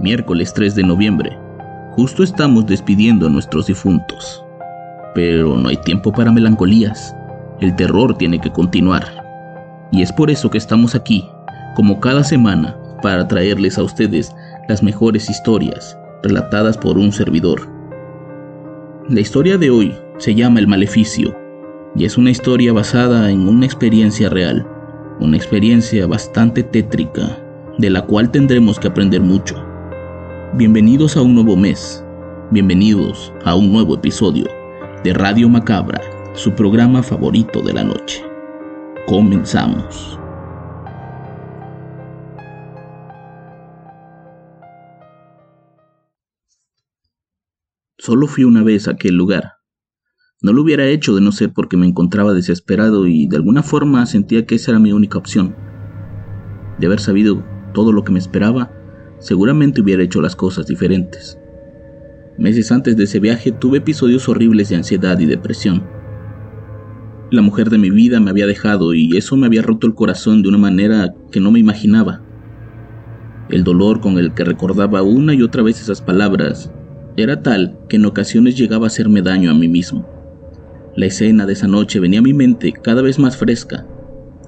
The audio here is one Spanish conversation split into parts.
Miércoles 3 de noviembre. Justo estamos despidiendo a nuestros difuntos. Pero no hay tiempo para melancolías. El terror tiene que continuar. Y es por eso que estamos aquí, como cada semana, para traerles a ustedes las mejores historias relatadas por un servidor. La historia de hoy se llama El Maleficio y es una historia basada en una experiencia real, una experiencia bastante tétrica, de la cual tendremos que aprender mucho. Bienvenidos a un nuevo mes, bienvenidos a un nuevo episodio de Radio Macabra, su programa favorito de la noche. Comenzamos. Solo fui una vez a aquel lugar. No lo hubiera hecho de no ser porque me encontraba desesperado y de alguna forma sentía que esa era mi única opción. De haber sabido todo lo que me esperaba, seguramente hubiera hecho las cosas diferentes. Meses antes de ese viaje tuve episodios horribles de ansiedad y depresión. La mujer de mi vida me había dejado y eso me había roto el corazón de una manera que no me imaginaba. El dolor con el que recordaba una y otra vez esas palabras era tal que en ocasiones llegaba a hacerme daño a mí mismo. La escena de esa noche venía a mi mente cada vez más fresca.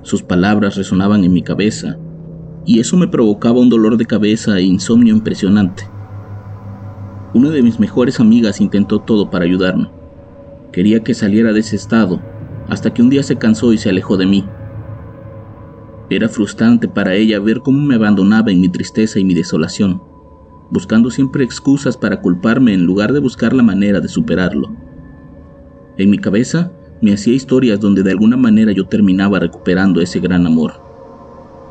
Sus palabras resonaban en mi cabeza y eso me provocaba un dolor de cabeza e insomnio impresionante. Una de mis mejores amigas intentó todo para ayudarme. Quería que saliera de ese estado, hasta que un día se cansó y se alejó de mí. Era frustrante para ella ver cómo me abandonaba en mi tristeza y mi desolación buscando siempre excusas para culparme en lugar de buscar la manera de superarlo. En mi cabeza me hacía historias donde de alguna manera yo terminaba recuperando ese gran amor.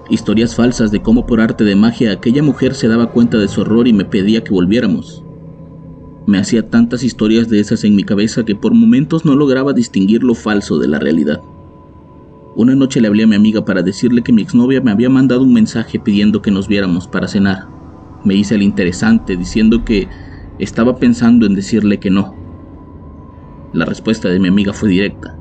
Historias falsas de cómo por arte de magia aquella mujer se daba cuenta de su error y me pedía que volviéramos. Me hacía tantas historias de esas en mi cabeza que por momentos no lograba distinguir lo falso de la realidad. Una noche le hablé a mi amiga para decirle que mi exnovia me había mandado un mensaje pidiendo que nos viéramos para cenar. Me hice el interesante diciendo que estaba pensando en decirle que no. La respuesta de mi amiga fue directa.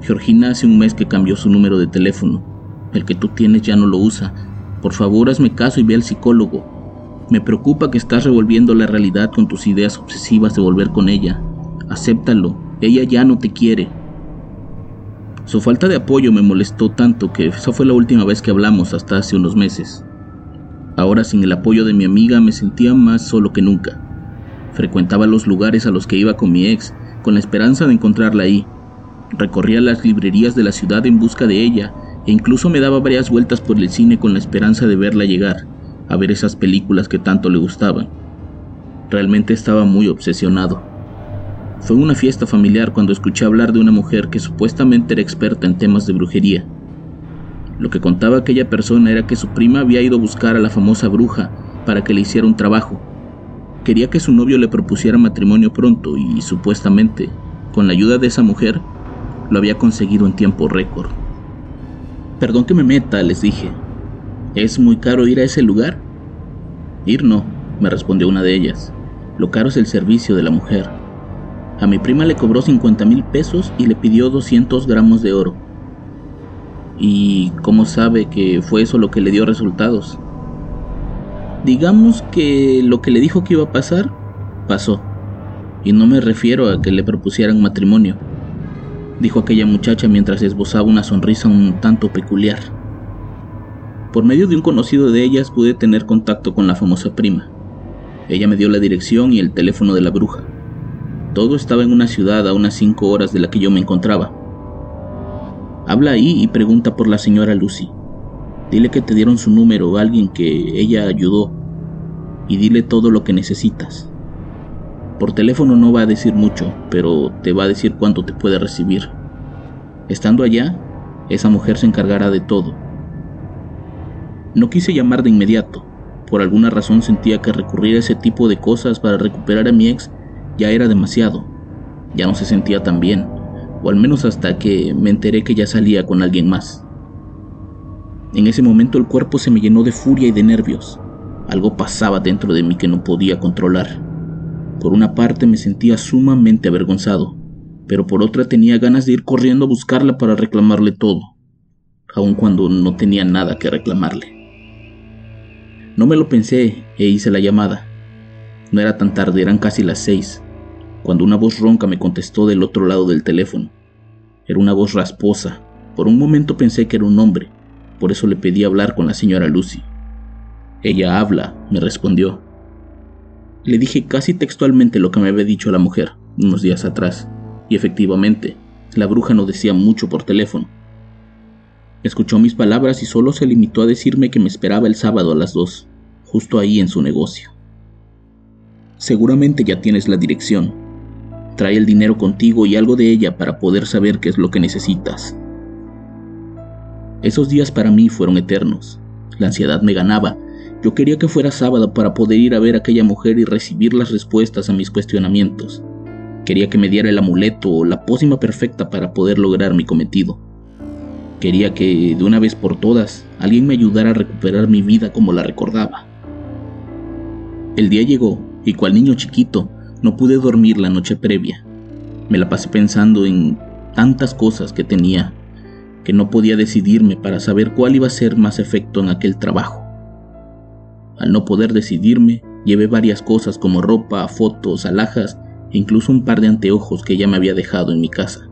Georgina hace un mes que cambió su número de teléfono. El que tú tienes ya no lo usa. Por favor, hazme caso y ve al psicólogo. Me preocupa que estás revolviendo la realidad con tus ideas obsesivas de volver con ella. Acéptalo, ella ya no te quiere. Su falta de apoyo me molestó tanto que esa fue la última vez que hablamos hasta hace unos meses. Ahora sin el apoyo de mi amiga me sentía más solo que nunca. Frecuentaba los lugares a los que iba con mi ex, con la esperanza de encontrarla ahí. Recorría las librerías de la ciudad en busca de ella e incluso me daba varias vueltas por el cine con la esperanza de verla llegar, a ver esas películas que tanto le gustaban. Realmente estaba muy obsesionado. Fue una fiesta familiar cuando escuché hablar de una mujer que supuestamente era experta en temas de brujería. Lo que contaba aquella persona era que su prima había ido a buscar a la famosa bruja para que le hiciera un trabajo. Quería que su novio le propusiera matrimonio pronto y supuestamente, con la ayuda de esa mujer, lo había conseguido en tiempo récord. Perdón que me meta, les dije. ¿Es muy caro ir a ese lugar? Ir no, me respondió una de ellas. Lo caro es el servicio de la mujer. A mi prima le cobró 50 mil pesos y le pidió 200 gramos de oro. ¿Y cómo sabe que fue eso lo que le dio resultados? Digamos que lo que le dijo que iba a pasar, pasó. Y no me refiero a que le propusieran matrimonio, dijo aquella muchacha mientras esbozaba una sonrisa un tanto peculiar. Por medio de un conocido de ellas pude tener contacto con la famosa prima. Ella me dio la dirección y el teléfono de la bruja. Todo estaba en una ciudad a unas cinco horas de la que yo me encontraba. Habla ahí y pregunta por la señora Lucy. Dile que te dieron su número o alguien que ella ayudó y dile todo lo que necesitas. Por teléfono no va a decir mucho, pero te va a decir cuánto te puede recibir. Estando allá, esa mujer se encargará de todo. No quise llamar de inmediato. Por alguna razón sentía que recurrir a ese tipo de cosas para recuperar a mi ex ya era demasiado. Ya no se sentía tan bien, o al menos hasta que me enteré que ya salía con alguien más. En ese momento el cuerpo se me llenó de furia y de nervios. Algo pasaba dentro de mí que no podía controlar. Por una parte me sentía sumamente avergonzado, pero por otra tenía ganas de ir corriendo a buscarla para reclamarle todo, aun cuando no tenía nada que reclamarle. No me lo pensé e hice la llamada. No era tan tarde, eran casi las seis, cuando una voz ronca me contestó del otro lado del teléfono. Era una voz rasposa. Por un momento pensé que era un hombre, por eso le pedí hablar con la señora Lucy. Ella habla, me respondió. Le dije casi textualmente lo que me había dicho la mujer unos días atrás, y efectivamente, la bruja no decía mucho por teléfono. Escuchó mis palabras y solo se limitó a decirme que me esperaba el sábado a las dos, justo ahí en su negocio. Seguramente ya tienes la dirección. Trae el dinero contigo y algo de ella para poder saber qué es lo que necesitas. Esos días para mí fueron eternos. La ansiedad me ganaba. Yo quería que fuera sábado para poder ir a ver a aquella mujer y recibir las respuestas a mis cuestionamientos. Quería que me diera el amuleto o la pócima perfecta para poder lograr mi cometido. Quería que, de una vez por todas, alguien me ayudara a recuperar mi vida como la recordaba. El día llegó y cual niño chiquito no pude dormir la noche previa. Me la pasé pensando en tantas cosas que tenía que no podía decidirme para saber cuál iba a ser más efecto en aquel trabajo. Al no poder decidirme, llevé varias cosas como ropa, fotos, alhajas e incluso un par de anteojos que ya me había dejado en mi casa.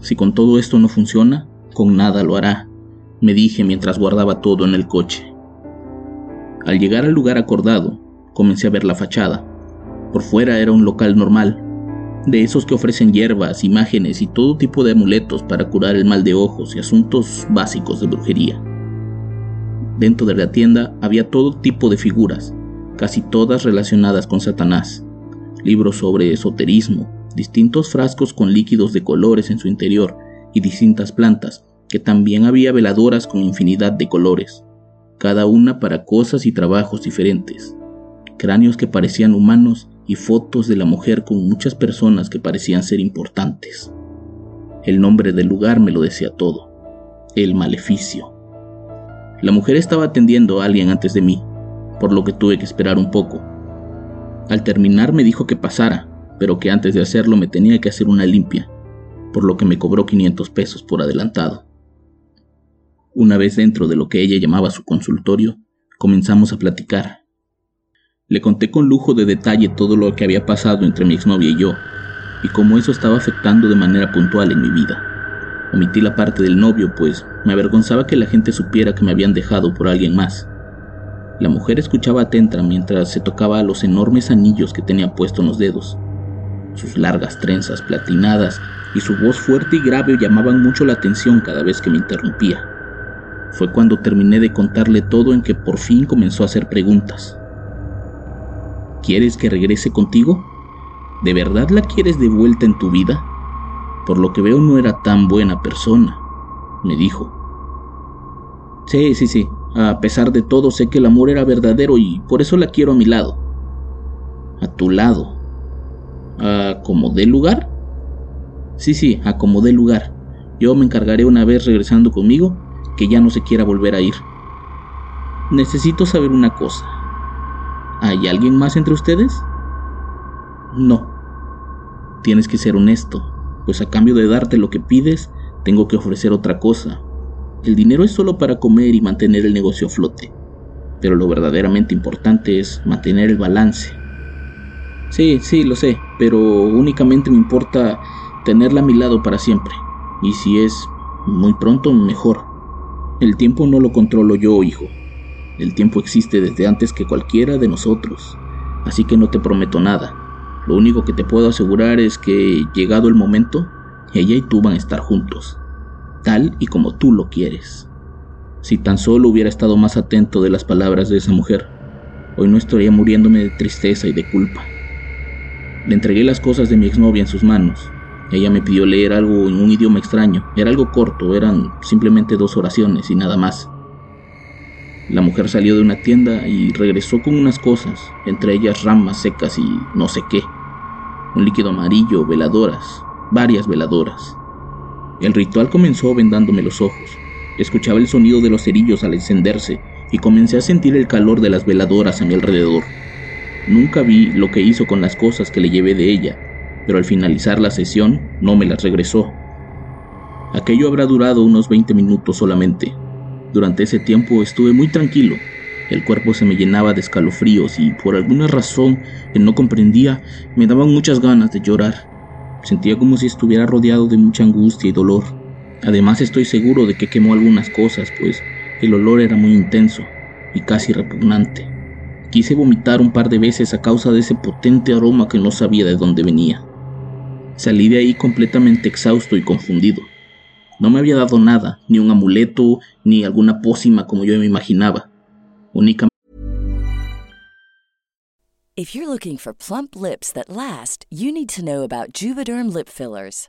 Si con todo esto no funciona, con nada lo hará, me dije mientras guardaba todo en el coche. Al llegar al lugar acordado, comencé a ver la fachada. Por fuera era un local normal, de esos que ofrecen hierbas, imágenes y todo tipo de amuletos para curar el mal de ojos y asuntos básicos de brujería. Dentro de la tienda había todo tipo de figuras, casi todas relacionadas con Satanás, libros sobre esoterismo, distintos frascos con líquidos de colores en su interior y distintas plantas, que también había veladoras con infinidad de colores, cada una para cosas y trabajos diferentes, cráneos que parecían humanos y fotos de la mujer con muchas personas que parecían ser importantes. El nombre del lugar me lo decía todo. El maleficio. La mujer estaba atendiendo a alguien antes de mí, por lo que tuve que esperar un poco. Al terminar me dijo que pasara, pero que antes de hacerlo me tenía que hacer una limpia, por lo que me cobró 500 pesos por adelantado. Una vez dentro de lo que ella llamaba su consultorio, comenzamos a platicar le conté con lujo de detalle todo lo que había pasado entre mi exnovia y yo, y cómo eso estaba afectando de manera puntual en mi vida. Omití la parte del novio, pues me avergonzaba que la gente supiera que me habían dejado por alguien más. La mujer escuchaba atenta mientras se tocaba los enormes anillos que tenía puestos en los dedos. Sus largas trenzas platinadas y su voz fuerte y grave llamaban mucho la atención cada vez que me interrumpía. Fue cuando terminé de contarle todo en que por fin comenzó a hacer preguntas. ¿Quieres que regrese contigo? ¿De verdad la quieres de vuelta en tu vida? Por lo que veo no era tan buena persona, me dijo. Sí, sí, sí. A pesar de todo sé que el amor era verdadero y por eso la quiero a mi lado. A tu lado. ¿A como dé lugar? Sí, sí, a como dé lugar. Yo me encargaré una vez regresando conmigo que ya no se quiera volver a ir. Necesito saber una cosa. ¿Hay alguien más entre ustedes? No. Tienes que ser honesto, pues a cambio de darte lo que pides, tengo que ofrecer otra cosa. El dinero es solo para comer y mantener el negocio a flote, pero lo verdaderamente importante es mantener el balance. Sí, sí, lo sé, pero únicamente me importa tenerla a mi lado para siempre. Y si es muy pronto, mejor. El tiempo no lo controlo yo, hijo. El tiempo existe desde antes que cualquiera de nosotros, así que no te prometo nada. Lo único que te puedo asegurar es que, llegado el momento, ella y tú van a estar juntos, tal y como tú lo quieres. Si tan solo hubiera estado más atento de las palabras de esa mujer, hoy no estaría muriéndome de tristeza y de culpa. Le entregué las cosas de mi exnovia en sus manos, Ella me pidió leer algo en un idioma extraño. Era algo corto, eran simplemente dos oraciones y nada más. La mujer salió de una tienda y regresó con unas cosas, entre ellas ramas secas y no sé qué. Un líquido amarillo, veladoras, varias veladoras. El ritual comenzó vendándome los ojos. Escuchaba el sonido de los cerillos al encenderse y comencé a sentir el calor de las veladoras a mi alrededor. Nunca vi lo que hizo con las cosas que le llevé de ella, pero al finalizar la sesión no me las regresó. Aquello habrá durado unos 20 minutos solamente. Durante ese tiempo estuve muy tranquilo. El cuerpo se me llenaba de escalofríos y por alguna razón que no comprendía me daban muchas ganas de llorar. Sentía como si estuviera rodeado de mucha angustia y dolor. Además estoy seguro de que quemó algunas cosas, pues el olor era muy intenso y casi repugnante. Quise vomitar un par de veces a causa de ese potente aroma que no sabía de dónde venía. Salí de ahí completamente exhausto y confundido. No me había dado nada, ni un amuleto, ni alguna pócima como yo me imaginaba. Únicamente If you're looking for plump lips that last, you need to know about Juvederm lip fillers.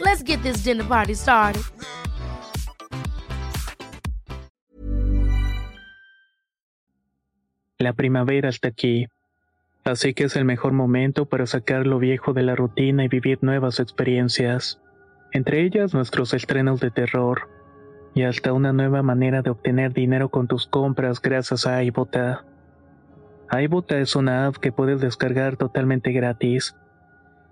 Let's get this dinner party started. La primavera está aquí, así que es el mejor momento para sacar lo viejo de la rutina y vivir nuevas experiencias, entre ellas nuestros estrenos de terror y hasta una nueva manera de obtener dinero con tus compras gracias a iBota. iBota es una app que puedes descargar totalmente gratis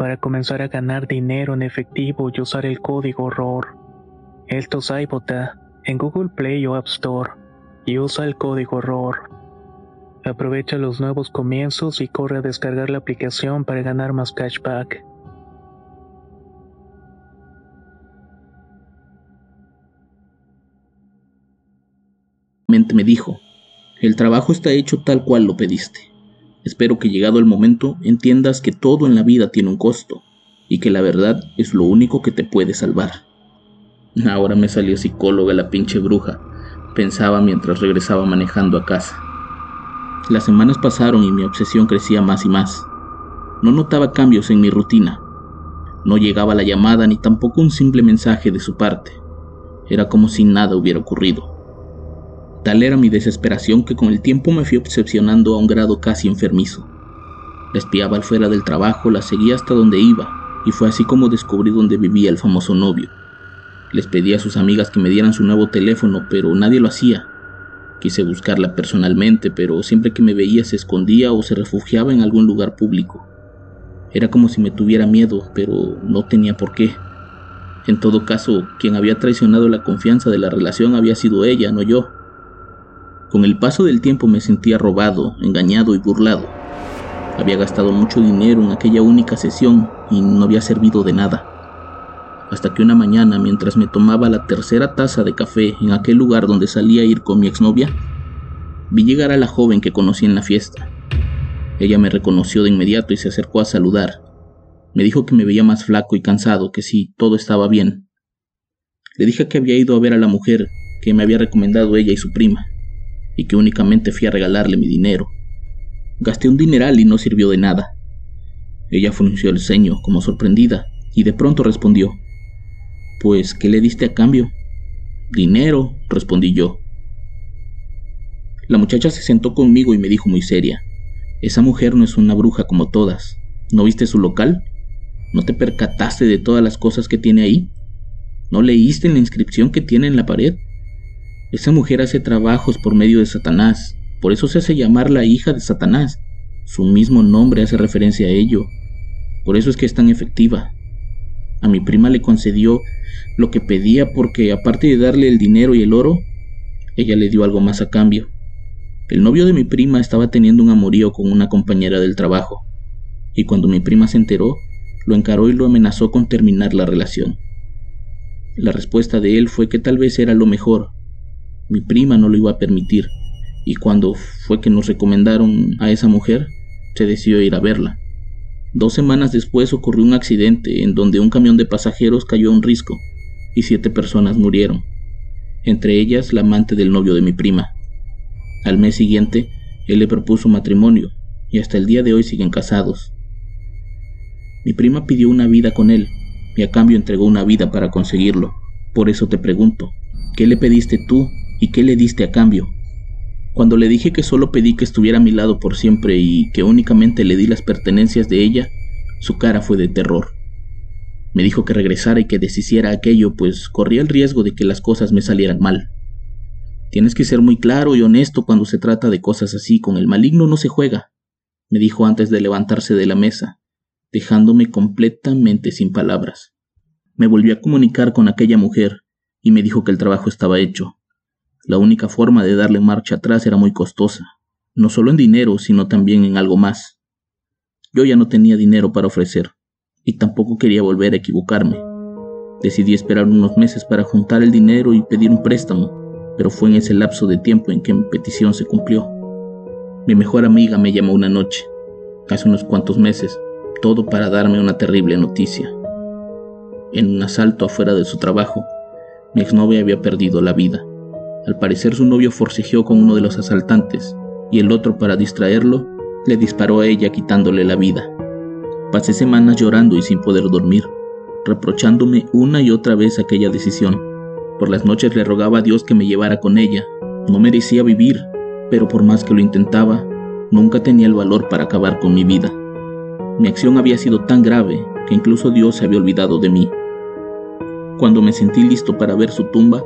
para comenzar a ganar dinero en efectivo y usar el código ROR. Esto es iBota en Google Play o App Store y usa el código ROR. Aprovecha los nuevos comienzos y corre a descargar la aplicación para ganar más cashback. me dijo, el trabajo está hecho tal cual lo pediste. Espero que llegado el momento entiendas que todo en la vida tiene un costo y que la verdad es lo único que te puede salvar. Ahora me salió psicóloga la pinche bruja, pensaba mientras regresaba manejando a casa. Las semanas pasaron y mi obsesión crecía más y más. No notaba cambios en mi rutina. No llegaba la llamada ni tampoco un simple mensaje de su parte. Era como si nada hubiera ocurrido. Tal era mi desesperación que con el tiempo me fui obsesionando a un grado casi enfermizo. La espiaba al fuera del trabajo, la seguía hasta donde iba, y fue así como descubrí dónde vivía el famoso novio. Les pedí a sus amigas que me dieran su nuevo teléfono, pero nadie lo hacía. Quise buscarla personalmente, pero siempre que me veía se escondía o se refugiaba en algún lugar público. Era como si me tuviera miedo, pero no tenía por qué. En todo caso, quien había traicionado la confianza de la relación había sido ella, no yo. Con el paso del tiempo me sentía robado, engañado y burlado. Había gastado mucho dinero en aquella única sesión y no había servido de nada. Hasta que una mañana, mientras me tomaba la tercera taza de café en aquel lugar donde salía a ir con mi exnovia, vi llegar a la joven que conocí en la fiesta. Ella me reconoció de inmediato y se acercó a saludar. Me dijo que me veía más flaco y cansado, que sí, todo estaba bien. Le dije que había ido a ver a la mujer que me había recomendado ella y su prima, y que únicamente fui a regalarle mi dinero. Gasté un dineral y no sirvió de nada. Ella frunció el ceño, como sorprendida, y de pronto respondió, Pues, ¿qué le diste a cambio? Dinero, respondí yo. La muchacha se sentó conmigo y me dijo muy seria, Esa mujer no es una bruja como todas. ¿No viste su local? ¿No te percataste de todas las cosas que tiene ahí? ¿No leíste la inscripción que tiene en la pared? Esa mujer hace trabajos por medio de Satanás, por eso se hace llamar la hija de Satanás. Su mismo nombre hace referencia a ello. Por eso es que es tan efectiva. A mi prima le concedió lo que pedía porque aparte de darle el dinero y el oro, ella le dio algo más a cambio. El novio de mi prima estaba teniendo un amorío con una compañera del trabajo, y cuando mi prima se enteró, lo encaró y lo amenazó con terminar la relación. La respuesta de él fue que tal vez era lo mejor. Mi prima no lo iba a permitir, y cuando fue que nos recomendaron a esa mujer, se decidió ir a verla. Dos semanas después ocurrió un accidente en donde un camión de pasajeros cayó a un risco y siete personas murieron, entre ellas la amante del novio de mi prima. Al mes siguiente, él le propuso matrimonio y hasta el día de hoy siguen casados. Mi prima pidió una vida con él y a cambio entregó una vida para conseguirlo. Por eso te pregunto, ¿qué le pediste tú y qué le diste a cambio? Cuando le dije que solo pedí que estuviera a mi lado por siempre y que únicamente le di las pertenencias de ella, su cara fue de terror. Me dijo que regresara y que deshiciera aquello, pues corría el riesgo de que las cosas me salieran mal. Tienes que ser muy claro y honesto cuando se trata de cosas así, con el maligno no se juega, me dijo antes de levantarse de la mesa dejándome completamente sin palabras. Me volví a comunicar con aquella mujer y me dijo que el trabajo estaba hecho. La única forma de darle marcha atrás era muy costosa, no solo en dinero, sino también en algo más. Yo ya no tenía dinero para ofrecer, y tampoco quería volver a equivocarme. Decidí esperar unos meses para juntar el dinero y pedir un préstamo, pero fue en ese lapso de tiempo en que mi petición se cumplió. Mi mejor amiga me llamó una noche, hace unos cuantos meses, todo para darme una terrible noticia. En un asalto afuera de su trabajo, mi exnovia había perdido la vida. Al parecer su novio forcejeó con uno de los asaltantes y el otro para distraerlo le disparó a ella quitándole la vida. Pasé semanas llorando y sin poder dormir, reprochándome una y otra vez aquella decisión. Por las noches le rogaba a Dios que me llevara con ella. No merecía vivir, pero por más que lo intentaba, nunca tenía el valor para acabar con mi vida. Mi acción había sido tan grave que incluso Dios se había olvidado de mí. Cuando me sentí listo para ver su tumba,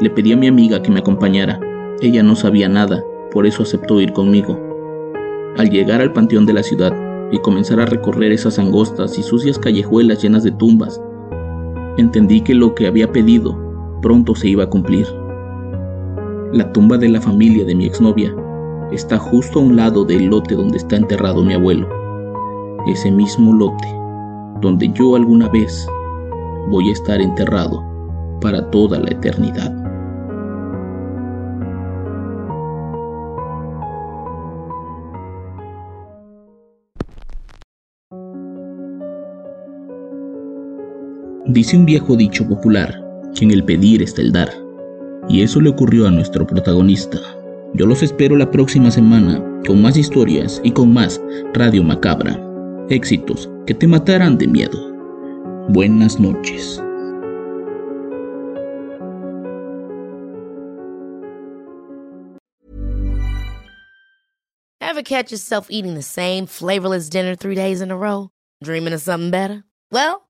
le pedí a mi amiga que me acompañara. Ella no sabía nada, por eso aceptó ir conmigo. Al llegar al panteón de la ciudad y comenzar a recorrer esas angostas y sucias callejuelas llenas de tumbas, entendí que lo que había pedido pronto se iba a cumplir. La tumba de la familia de mi exnovia está justo a un lado del lote donde está enterrado mi abuelo ese mismo lote donde yo alguna vez voy a estar enterrado para toda la eternidad. Dice un viejo dicho popular que en el pedir está el dar, y eso le ocurrió a nuestro protagonista. Yo los espero la próxima semana con más historias y con más Radio Macabra éxitos que te matarán de miedo. Buenas noches. Ever catch yourself eating the same flavorless dinner three days in a row? Dreaming of something better? Well,